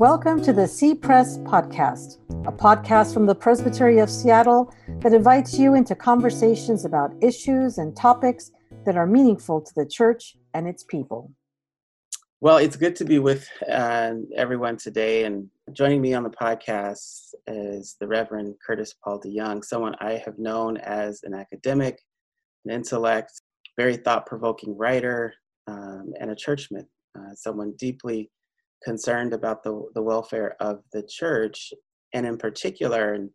Welcome to the C Press Podcast, a podcast from the Presbytery of Seattle that invites you into conversations about issues and topics that are meaningful to the church and its people. Well, it's good to be with uh, everyone today. And joining me on the podcast is the Reverend Curtis Paul DeYoung, someone I have known as an academic, an intellect, very thought provoking writer, um, and a churchman, uh, someone deeply concerned about the, the welfare of the church. And in particular,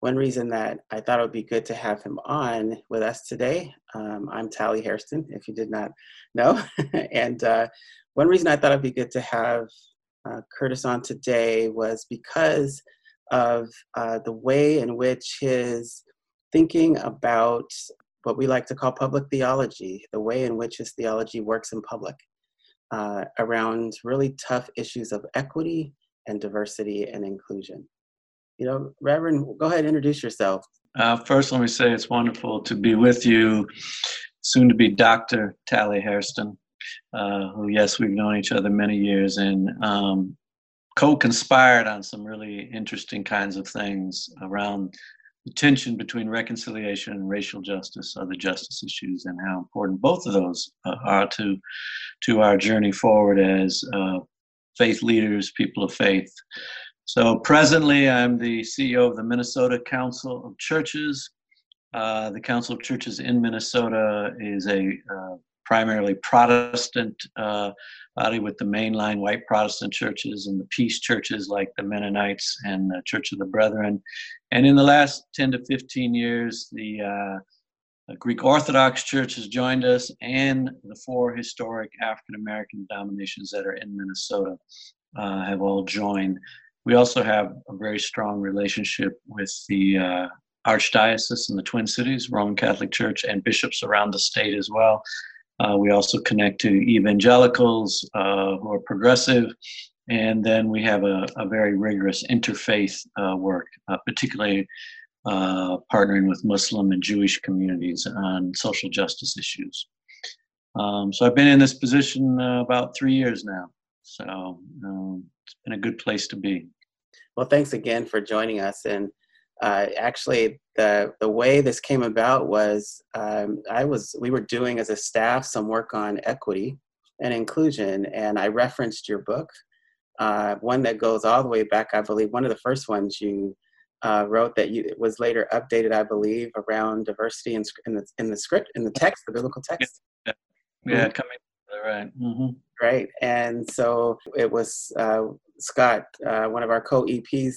one reason that I thought it would be good to have him on with us today, um, I'm Tally Hairston, if you did not know. and uh, one reason I thought it'd be good to have uh, Curtis on today was because of uh, the way in which his thinking about what we like to call public theology, the way in which his theology works in public uh, around really tough issues of equity and diversity and inclusion. You know, Reverend, go ahead and introduce yourself. Uh, first, let me say it's wonderful to be with you, soon to be Dr. Tally Hairston, uh, who, yes, we've known each other many years and um, co conspired on some really interesting kinds of things around the tension between reconciliation and racial justice, are the justice issues, and how important both of those uh, are to to our journey forward as uh, faith leaders, people of faith. So presently, I'm the CEO of the Minnesota Council of Churches. Uh, the Council of Churches in Minnesota is a uh, primarily Protestant uh, body with the mainline white Protestant churches and the peace churches like the Mennonites and the Church of the Brethren. And in the last 10 to 15 years, the, uh, Greek Orthodox Church has joined us and the four historic African American denominations that are in Minnesota uh, have all joined. We also have a very strong relationship with the uh, Archdiocese in the Twin Cities, Roman Catholic Church, and bishops around the state as well. Uh, we also connect to evangelicals uh, who are progressive. And then we have a, a very rigorous interfaith uh, work, uh, particularly uh, partnering with Muslim and Jewish communities on social justice issues. Um, so I've been in this position uh, about three years now. So um, it's been a good place to be. Well, thanks again for joining us. And uh, actually the the way this came about was um, I was we were doing as a staff some work on equity and inclusion, and I referenced your book, uh, one that goes all the way back. I believe one of the first ones you uh, wrote that you was later updated, I believe, around diversity in, in the in the script in the text, the biblical text. Yeah, yeah. Mm-hmm. coming right. Mm-hmm. Right, and so it was uh, Scott, uh, one of our co EPs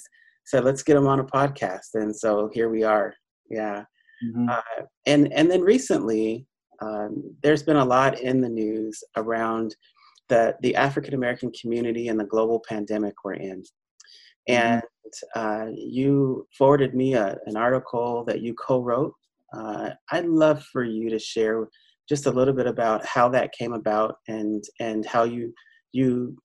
said, let's get him on a podcast. And so here we are. Yeah. Mm-hmm. Uh, and, and then recently, um, there's been a lot in the news around the, the African American community and the global pandemic we're in. Mm-hmm. And uh, you forwarded me a, an article that you co wrote. Uh, I'd love for you to share just a little bit about how that came about and, and how you, you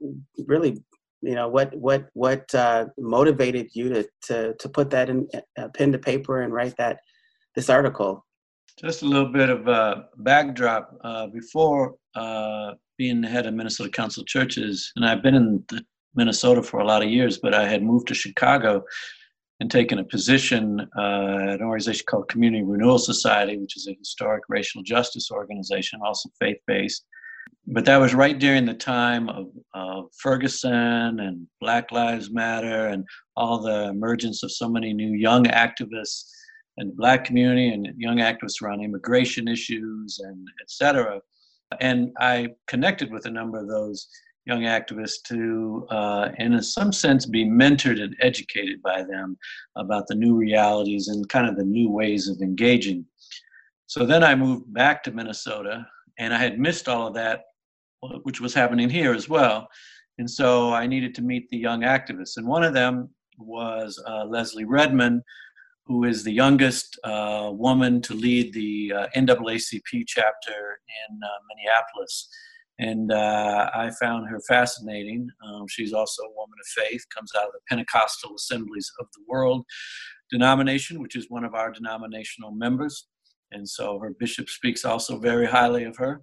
really you know what what what uh, motivated you to to to put that in uh, pen to paper and write that this article? Just a little bit of a backdrop uh, before uh, being the head of minnesota council churches and i've been in minnesota for a lot of years but i had moved to chicago and taken a position uh, at an organization called community renewal society which is a historic racial justice organization also faith-based but that was right during the time of, of Ferguson and Black Lives Matter and all the emergence of so many new young activists in the black community and young activists around immigration issues and et cetera. And I connected with a number of those young activists to, uh, in some sense, be mentored and educated by them about the new realities and kind of the new ways of engaging. So then I moved back to Minnesota and I had missed all of that, which was happening here as well. And so I needed to meet the young activists. And one of them was uh, Leslie Redmond, who is the youngest uh, woman to lead the uh, NAACP chapter in uh, Minneapolis. And uh, I found her fascinating. Um, she's also a woman of faith, comes out of the Pentecostal Assemblies of the World denomination, which is one of our denominational members and so her bishop speaks also very highly of her.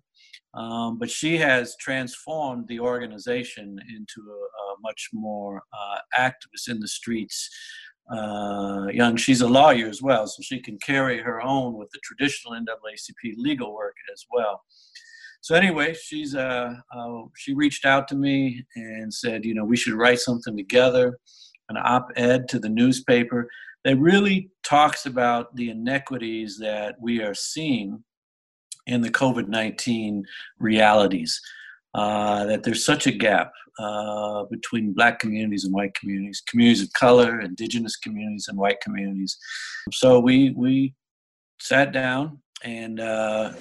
Um, but she has transformed the organization into a, a much more uh, activist in the streets. Uh, young, she's a lawyer as well, so she can carry her own with the traditional NAACP legal work as well. So anyway, she's uh, uh, she reached out to me and said, you know, we should write something together, an op-ed to the newspaper that really talks about the inequities that we are seeing in the COVID 19 realities. Uh, that there's such a gap uh, between black communities and white communities, communities of color, indigenous communities, and white communities. So we we sat down and uh,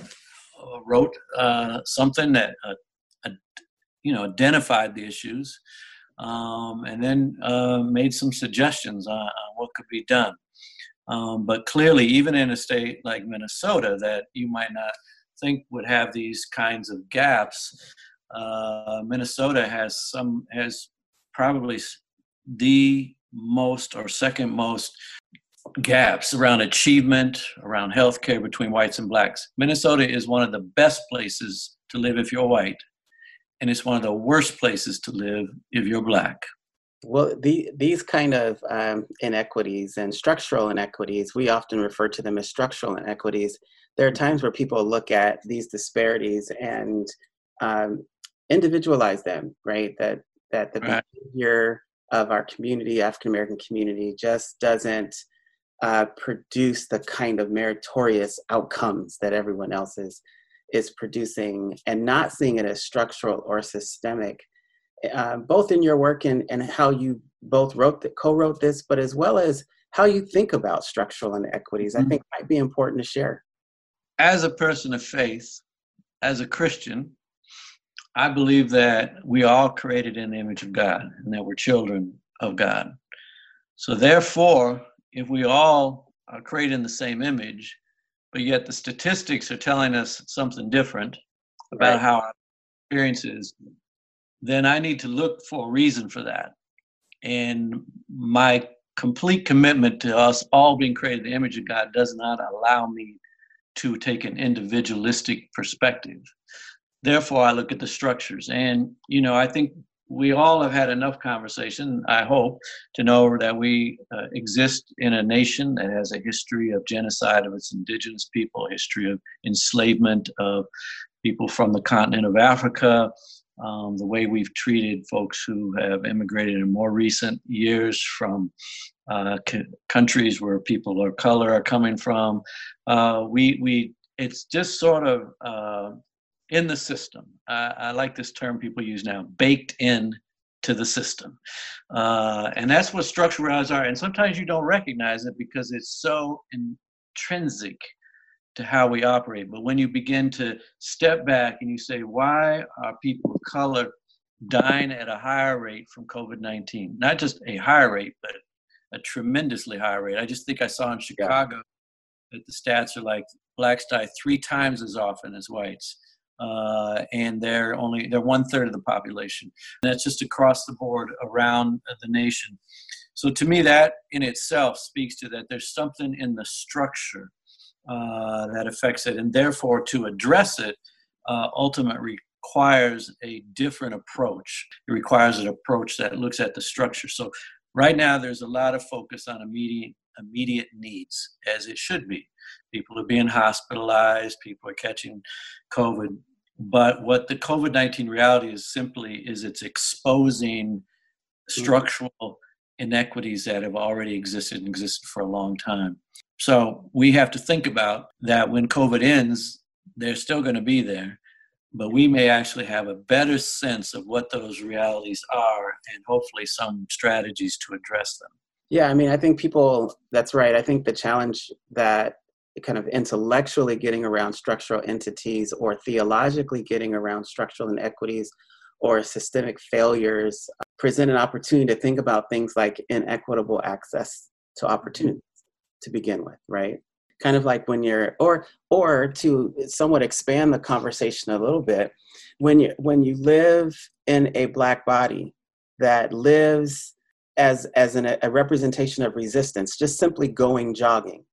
wrote uh, something that uh, you know identified the issues, um, and then uh, made some suggestions on, on, what could be done. Um, but clearly, even in a state like Minnesota, that you might not think would have these kinds of gaps, uh, Minnesota has some has probably the most or second most gaps around achievement, around healthcare between whites and blacks. Minnesota is one of the best places to live if you're white, and it's one of the worst places to live if you're black. Well, the, these kind of um, inequities and structural inequities, we often refer to them as structural inequities. There are times where people look at these disparities and um, individualize them, right? That that the right. behavior of our community, African American community, just doesn't uh, produce the kind of meritorious outcomes that everyone else is producing, and not seeing it as structural or systemic. Uh, both in your work and, and how you both wrote the, co-wrote this, but as well as how you think about structural inequities, mm-hmm. I think might be important to share. As a person of faith, as a Christian, I believe that we all created in the image of God and that we're children of God. So therefore, if we all are created in the same image, but yet the statistics are telling us something different about right. how our experience is, then I need to look for a reason for that. And my complete commitment to us all being created in the image of God does not allow me to take an individualistic perspective. Therefore, I look at the structures. And, you know, I think we all have had enough conversation, I hope, to know that we uh, exist in a nation that has a history of genocide of its indigenous people, history of enslavement of people from the continent of Africa, um, the way we've treated folks who have immigrated in more recent years from uh, c- countries where people of color are coming from. Uh, we, we, it's just sort of uh, in the system. Uh, I like this term people use now, baked in to the system. Uh, and that's what structural realities are. And sometimes you don't recognize it because it's so intrinsic to how we operate. But when you begin to step back and you say, why are people of color dying at a higher rate from COVID 19? Not just a higher rate, but a tremendously higher rate. I just think I saw in Chicago yeah. that the stats are like blacks die three times as often as whites uh, and they're only they're one third of the population. And that's just across the board around the nation. So to me, that in itself speaks to that there's something in the structure uh, that affects it, and therefore to address it uh, ultimately requires a different approach. It requires an approach that looks at the structure. So right now, there's a lot of focus on immediate immediate needs, as it should be. People are being hospitalized. People are catching COVID but what the COVID 19 reality is simply is it's exposing mm-hmm. structural inequities that have already existed and existed for a long time. So we have to think about that when COVID ends, they're still going to be there, but we may actually have a better sense of what those realities are and hopefully some strategies to address them. Yeah, I mean, I think people, that's right. I think the challenge that kind of intellectually getting around structural entities or theologically getting around structural inequities or systemic failures uh, present an opportunity to think about things like inequitable access to opportunities to begin with right? Kind of like when you're or or to somewhat expand the conversation a little bit when you when you live in a black body that lives as as an, a representation of resistance just simply going jogging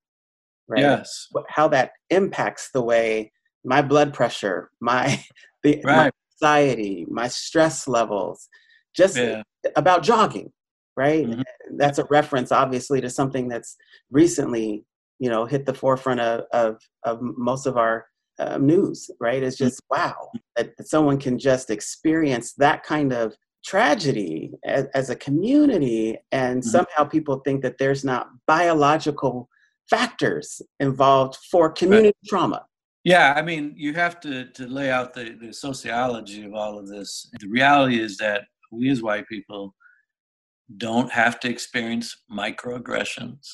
right? Yes. How that impacts the way my blood pressure, my the Right. my anxiety, my stress levels, just Yeah. about jogging, right? Mhm. That's a reference, obviously, to something that's recently, you know, hit the forefront of of, of most of our um, news, right? It's just wow that, that someone can just experience that kind of tragedy as, as a community, and Mhm. somehow people think that there's not biological factors involved for community trauma. Yeah, I mean, you have to, to lay out the, the sociology of all of this. The reality is that we as white people don't have to experience microaggressions.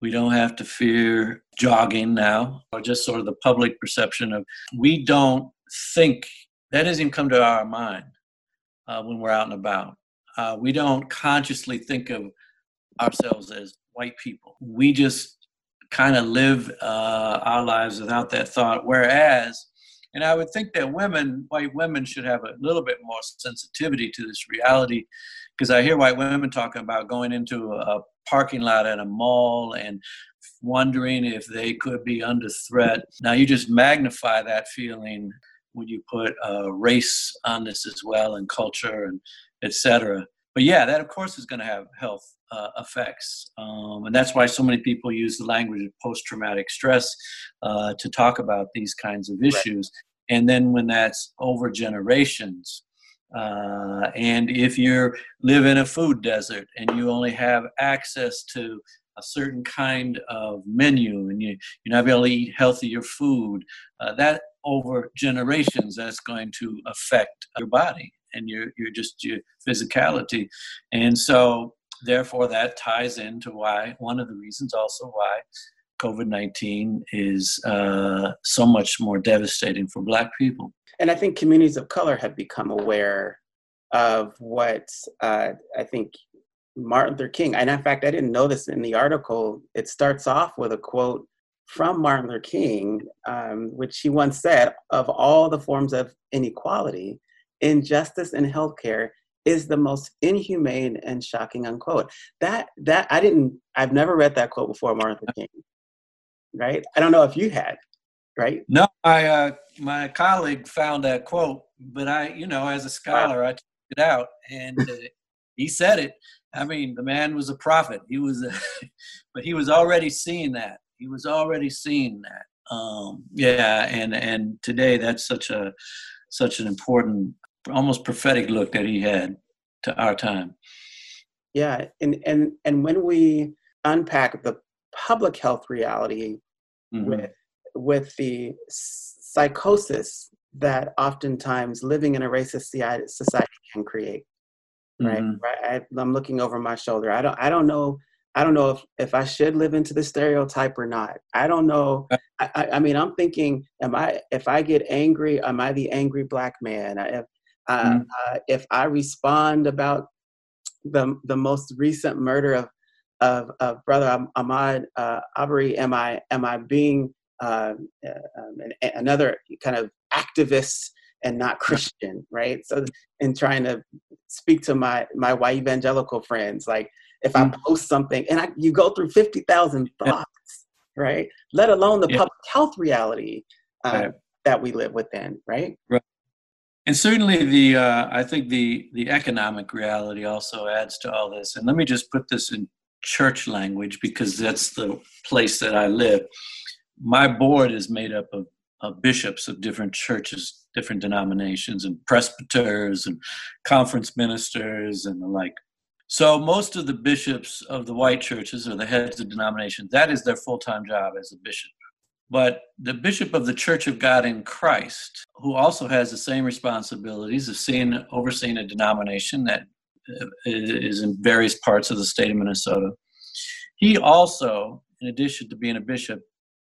We don't have to fear jogging now, or just sort of the public perception of we don't think that doesn't even come to our mind uh, when we're out and about. Uh, we don't consciously think of ourselves as white people. We just kind of live uh, our lives without that thought. Whereas, and I would think that women, white women, should have a little bit more sensitivity to this reality, because I hear white women talking about going into a parking lot at a mall and wondering if they could be under threat. Now you just magnify that feeling when you put uh, race on this as well, and culture, and etc. But yeah, that of course is going to have health uh, effects. Um, and that's why so many people use the language of post traumatic stress uh, to talk about these kinds of issues. Right. And then when that's over generations, uh, and if you live in a food desert and you only have access to a certain kind of menu and you, you're not able to eat healthier food, uh, that over generations, that's going to affect your body and your, your just your physicality. And so therefore that ties into why one of the reasons also why covid-19 is uh, so much more devastating for black people. And i think communities of color have become aware of what uh, i think martin luther king and in fact i didn't know this in the article it starts off with a quote from martin luther king um, which he once said of all the forms of inequality injustice in healthcare is the most inhumane and shocking unquote. That that i didn't i've never read that quote before martin luther king. Right? I don't know if you had right? No i uh, my colleague found that quote but i you know as a scholar wow. i took it out and uh, he said it. I mean the man was a prophet. He was a, but he was already seeing that. He was already seeing that. Um yeah and and today that's such a such an important almost prophetic look that he had to our time. Yeah, and and and when we unpack the public health reality mm-hmm. with with the psychosis that oftentimes living in a racist society can create, right? Mm-hmm. Right. I, I'm looking over my shoulder. I don't. I don't know. I don't know if, if I should live into the stereotype or not. I don't know. I, I mean, I'm thinking, am I, if I get angry, am I the angry black man? I if, uh, mm-hmm. uh, if I respond about the the most recent murder of of, of brother Ahmaud uh, Arbery, am I am I being uh, um, another kind of activist and not Christian, right? So in trying to speak to my my white evangelical friends, like if mm-hmm. I post something and I, you go through fifty thousand thoughts, yeah. right? Let alone the yeah. public health reality uh, right. that we live within, right? Right. And certainly, the uh, I think the the economic reality also adds to all this. And let me just put this in church language because that's the place that I live. My board is made up of, of bishops of different churches, different denominations, and presbyters and conference ministers and the like. So most of the bishops of the white churches or the heads of denominations, that is their full-time job as a bishop. But the bishop of the Church of God in Christ, who also has the same responsibilities of seeing, overseeing a denomination that uh, in various parts of the state of Minnesota, he also, in addition to being a bishop,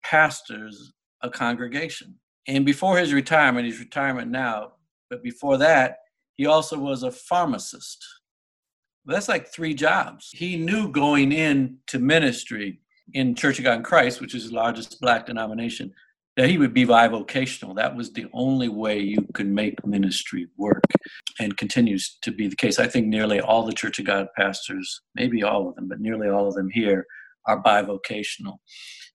pastors a congregation. And before his retirement, his retirement now, but before that, he also was a pharmacist. That's like three jobs. He knew going into ministry in Church of God in Christ, which is the largest black denomination, that he would be bivocational. That was the only way you could make ministry work and continues to be the case. I think nearly all the Church of God pastors, maybe all of them, but nearly all of them here are bivocational.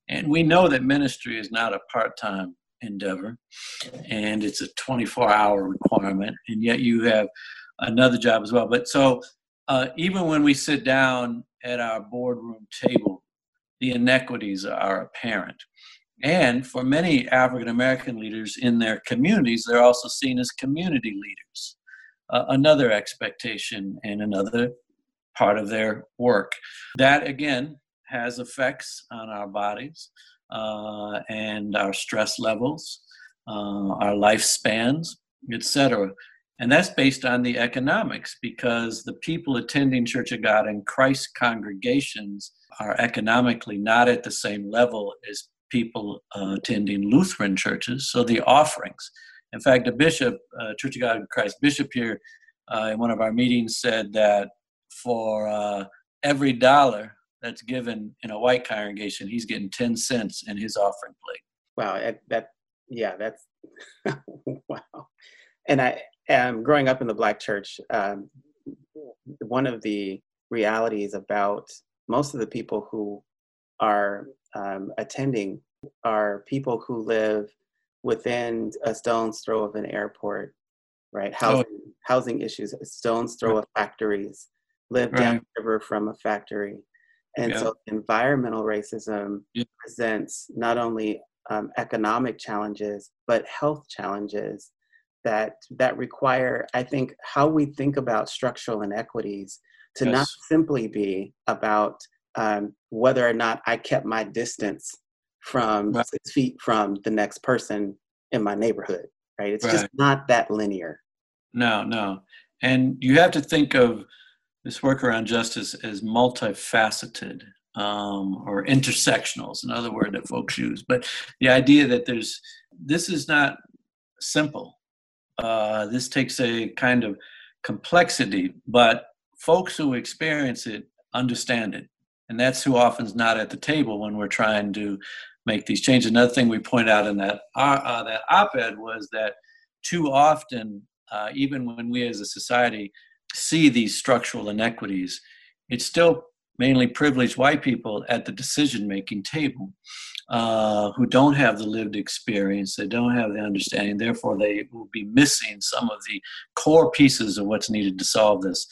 And we know that ministry is not a part time endeavor, and it's a 24 hour requirement, and yet you have another job as well. But so uh, even when we sit down at our boardroom table, the inequities are apparent. And for many African American leaders in their communities, they're also seen as community leaders. Uh, another expectation and another part of their work. That again has effects on our bodies uh, and our stress levels, uh, our lifespans, etc. And that's based on the economics because the people attending Church of God in Christ congregations are economically not at the same level as people uh, attending Lutheran churches. So the offerings. In fact, the bishop, uh, Church of God in Christ bishop here, uh, in one of our meetings said that for uh, every dollar that's given in a white congregation, he's getting 10 cents in his offering plate. Wow, that, that yeah, that's wow. And I am growing up in the black church. Um, one of the realities about most of the people who are um, attending are people who live within a stone's throw of an airport, right? Oh. Housing, oh. housing issues, stone's throw of factories, live right. down river from a factory. And yeah. so environmental racism yeah. presents not only um, economic challenges, but health challenges that that require, I think, how we think about structural inequities to yes. not simply be about um, whether or not I kept my distance from right. six feet from the next person in my neighborhood. Right? It's right. just not that linear. No, no, and you have to think of this work around justice as multifaceted um, or intersectional is another word that folks use. But the idea that there's this is not simple. Uh, this takes a kind of complexity, but folks who experience it understand it. And that's who often is not at the table when we're trying to make these changes. Another thing we point out in that, uh, uh, that op-ed was that too often, uh, even when we as a society see these structural inequities, it's still mainly privileged white people at the decision making table uh, who don't have the lived experience, they don't have the understanding, therefore, they will be missing some of the core pieces of what's needed to solve this.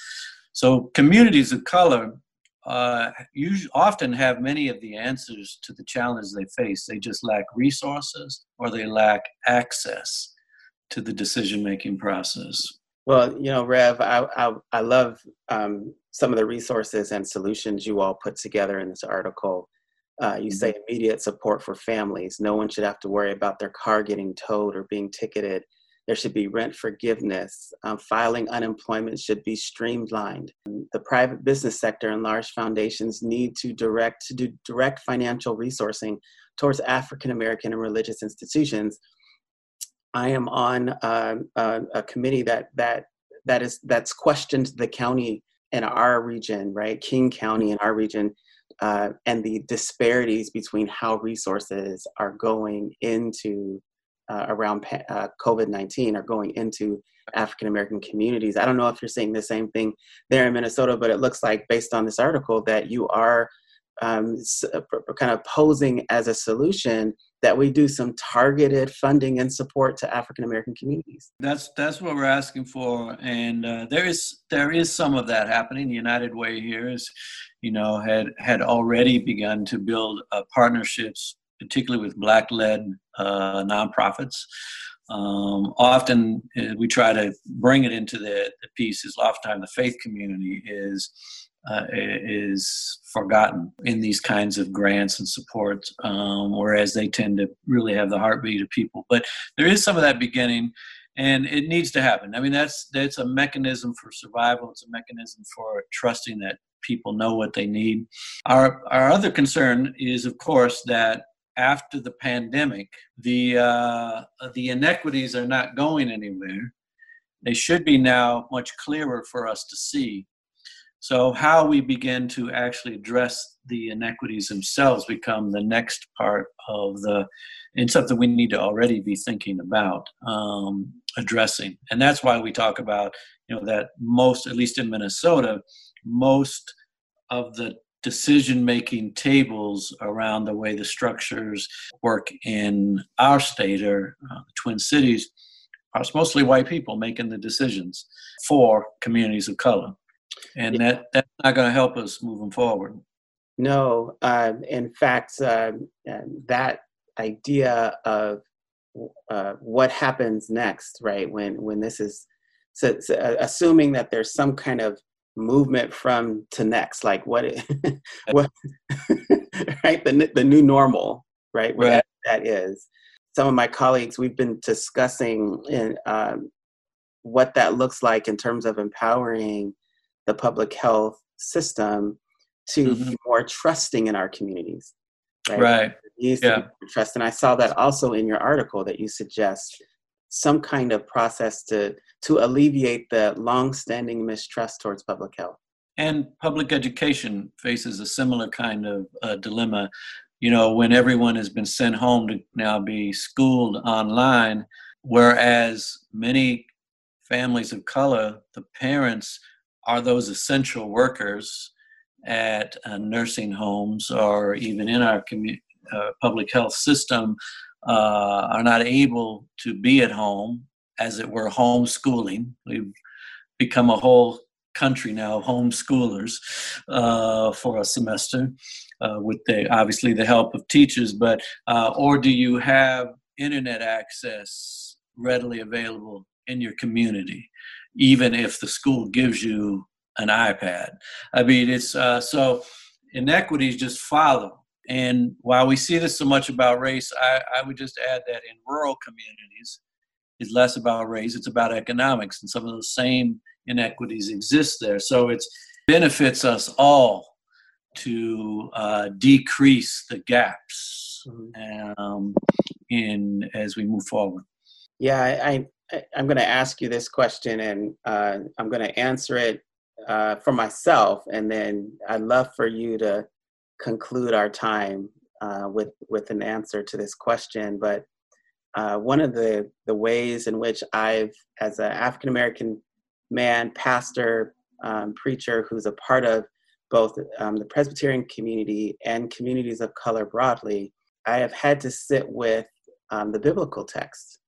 So, communities of color uh, usually, often have many of the answers to the challenges they face. They just lack resources or they lack access to the decision making process. Well, you know, Rev, I, I, I love um, some of the resources and solutions you all put together in this article. Uh, you say mm-hmm. immediate support for families. No one should have to worry about their car getting towed or being ticketed. There should be rent forgiveness. Um, filing unemployment should be streamlined. The private business sector and large foundations need to direct to do direct financial resourcing towards African American and religious institutions I am on uh, a, a, committee that that that is that's questioned the county in our region, right, King County in our region, uh, and the disparities between how resources are going into uh, around uh, COVID nineteen are going into African American communities. I don't know if you're seeing the same thing there in Minnesota, but it looks like based on this article that you are um, uh, kind of posing as a solution that we do some targeted funding and support to African American communities. That's that's what we're asking for, and uh, there is there is some of that happening. The United Way here is, you know, had had already begun to build uh, partnerships, particularly with Black-led uh, nonprofits. Um, often uh, we try to bring it into the, the pieces. Oftentimes the faith community is uh, is forgotten in these kinds of grants and support, um, whereas they tend to really have the heartbeat of people. But there is some of that beginning, and it needs to happen. I mean, that's that's a mechanism for survival. It's a mechanism for trusting that people know what they need. Our our other concern is, of course, that after the pandemic, the uh, the inequities are not going anywhere. They should be now much clearer for us to see so, how we begin to actually address the inequities themselves become the next part of the, and something we need to already be thinking about um, addressing. And that's why we talk about, you know, that most, at least in Minnesota, most of the decision making tables around the way the structures work in our state or uh, the Twin Cities, it's mostly white people making the decisions for communities of color. And yeah. that, that's not going to help us moving forward. No, uh, in fact, uh, that idea of uh, what happens next, right? When when this is so, so, uh, assuming that there's some kind of movement from to next, like what, it, what right? The the new normal, right? Where right. That, is. Some of my colleagues, we've been discussing in um, what that looks like in terms of empowering the public health system to mm-hmm. be more trusting in our communities. Right. right. yeah. trust. And I saw that also in your article that you suggest some kind of process to to alleviate the long-standing mistrust towards public health. And public education faces a similar kind of uh, dilemma. You know, when everyone has been sent home to now be schooled online, whereas many families of color, the parents are those essential workers at uh, nursing homes or even in our commu- uh, public health system uh, are not able to be at home, as it were, homeschooling. We've become a whole country now of homeschoolers uh, for a semester uh, with the obviously the help of teachers but uh, or do you have internet access readily available in your community even if the school gives you an iPad. I mean, it's uh, so inequities just follow. And while we see this so much about race, I, I would just add that in rural communities, it's less about race, it's about economics, and some of those same inequities exist there. So it benefits us all to uh, decrease the gaps mm-hmm. um, in as we move forward. Yeah, I, I am going to ask you this question, and uh, I'm going to answer it uh, for myself, and then I'd love for you to conclude our time uh, with with an answer to this question. But uh, one of the the ways in which I've, as an African American man, pastor, um, preacher, who's a part of both um, the Presbyterian community and communities of color broadly, I have had to sit with um, the biblical text,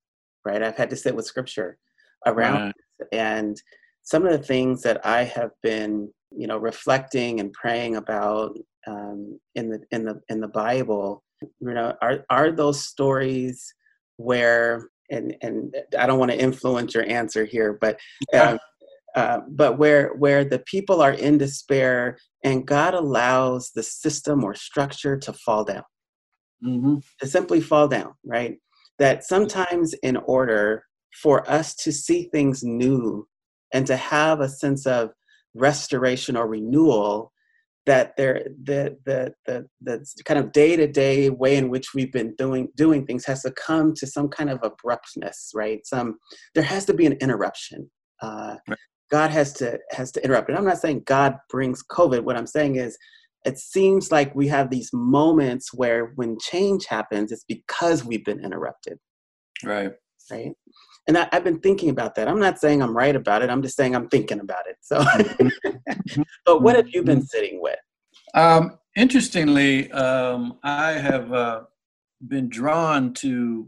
right? I've had to sit with Scripture around, right. and some of the things that I have been, you know, reflecting and praying about um, in the in the in the Bible, you know, are are those stories where and and I don't want to influence your answer here, but um, uh, but where where the people are in despair and God allows the system or structure to fall down, mm-hmm. to simply fall down, right? That sometimes in order for us to see things new and to have a sense of restoration or renewal that there the the the, the kind of day-to-day way in which we've been doing doing things has to come to some kind of abruptness right? Some there has to be an interruption. Uh, right. god has to has to interrupt. And i'm not saying god brings covid. What i'm saying is it seems like we have these moments where when change happens it's because we've been interrupted. Right. Right and I, have been thinking about that. I'm not saying I'm right about it. I'm just saying I'm thinking about it. So, but what have you been sitting with? Um, interestingly, um, I have uh, been drawn to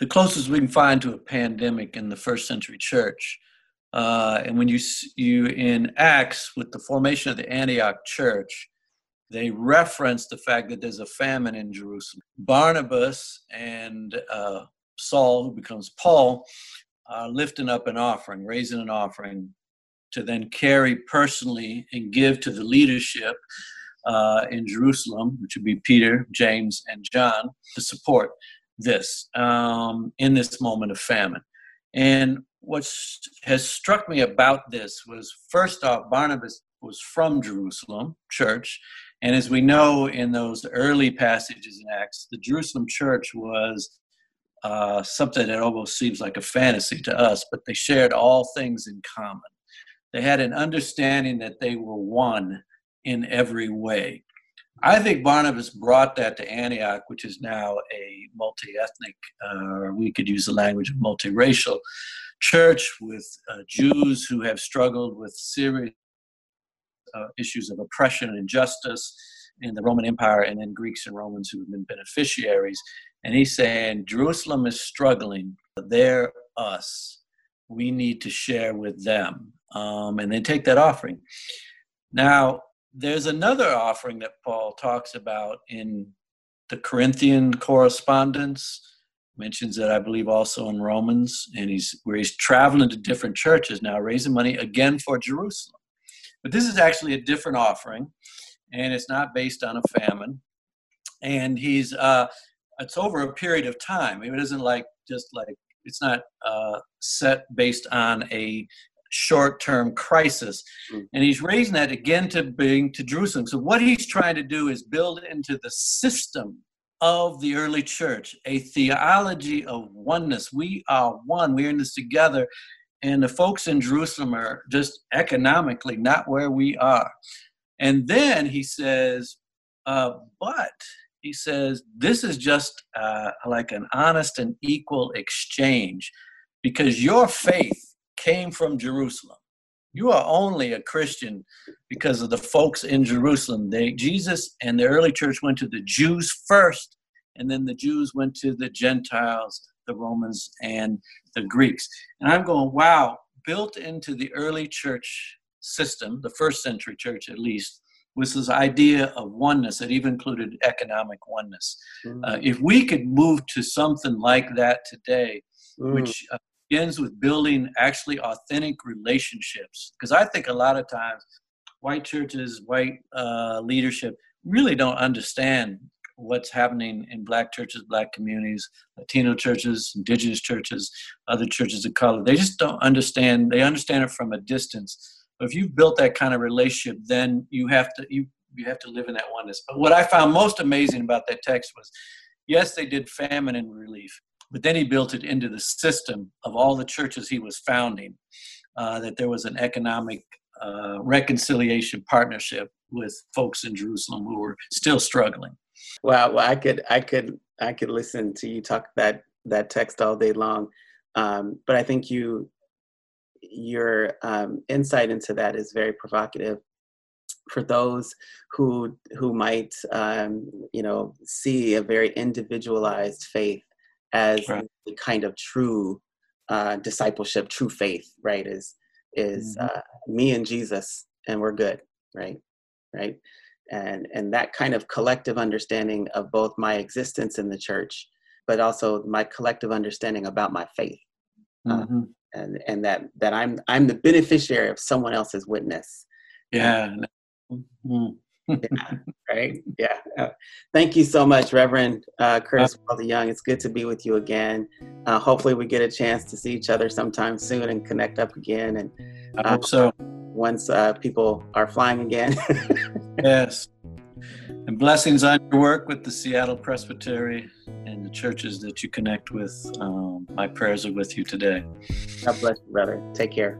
the closest we can find to a pandemic in the first century church. Uh, and when you you in Acts with the formation of the Antioch church, they reference the fact that there's a famine in Jerusalem. Barnabas and uh, Saul, who becomes Paul, uh, lifting up an offering, raising an offering to then carry personally and give to the leadership uh, in Jerusalem, which would be Peter, James, and John, to support this um, in this moment of famine. And what has struck me about this was first off, Barnabas was from Jerusalem church. And as we know in those early passages in Acts, the Jerusalem church was uh, something that almost seems like a fantasy to us, but they shared all things in common. They had an understanding that they were one in every way. I think Barnabas brought that to Antioch, which is now a multi ethnic, uh, we could use the language of multiracial church with uh, Jews who have struggled with serious uh, issues of oppression and injustice in the Roman Empire, and then Greeks and Romans who have been beneficiaries. And he's saying Jerusalem is struggling. They're us. We need to share with them. Um, and they take that offering. Now, there's another offering that Paul talks about in the Corinthian correspondence mentions that I believe also in Romans, and he's where he's traveling to different churches now, raising money again for Jerusalem. But this is actually a different offering, and it's not based on a famine. And he's uh, it's over a period of time. It isn't like just like it's not uh, set based on a short-term crisis mm. and he's raising that again to bring to jerusalem so what he's trying to do is build into the system of the early church, a theology of oneness. We are one, we're in this together. And the folks in Jerusalem are just economically not where we are. And then he says, uh, but he says, this is just uh, like an honest and equal exchange because your faith came from Jerusalem. You are only a Christian because of the folks in Jerusalem. They, Jesus and the early church went to the Jews first, and then the Jews went to the Gentiles, the Romans, and the Greeks. And I'm going, wow, built into the early church system, the first century church at least, was this idea of oneness that even included economic oneness. Mm. Uh, if we could move to something like that today, mm. which uh, begins with building actually authentic relationships. Because I think a lot of times white churches, white uh, leadership really don't understand what's happening in black churches, black communities, Latino churches, indigenous churches, other churches of color. They just don't understand. They understand it from a distance. But if you've built that kind of relationship, then you have to you you have to live in that oneness. But what I found most amazing about that text was, yes, they did famine and relief, but then he built it into the system of all the churches he was founding, uh, that there was an economic uh, reconciliation partnership with folks in Jerusalem who were still struggling. Wow, well, I could, I could, I could listen to you talk that that text all day long, um, but I think you, your um, insight into that is very provocative for those who who might um, you know see a very individualized faith as right. the kind of true uh, discipleship, true faith, right? Is is mm-hmm. uh, me and Jesus, and we're good, right? Right, and and that kind of collective understanding of both my existence in the church, but also my collective understanding about my faith, uh, mm-hmm. uh, and and that that I'm I'm the beneficiary of someone else's witness. Yeah. Yeah, right. Yeah. Uh, thank you so much, Reverend uh, Curtis Paul DeYoung. It's good to be with you again. Uh, hopefully, we get a chance to see each other sometime soon and connect up again. And I hope so. Once uh, people are flying again. yes. And blessings on your work with the Seattle Presbytery and the churches that you connect with. Um, my prayers are with you today. God bless you, brother. Take care.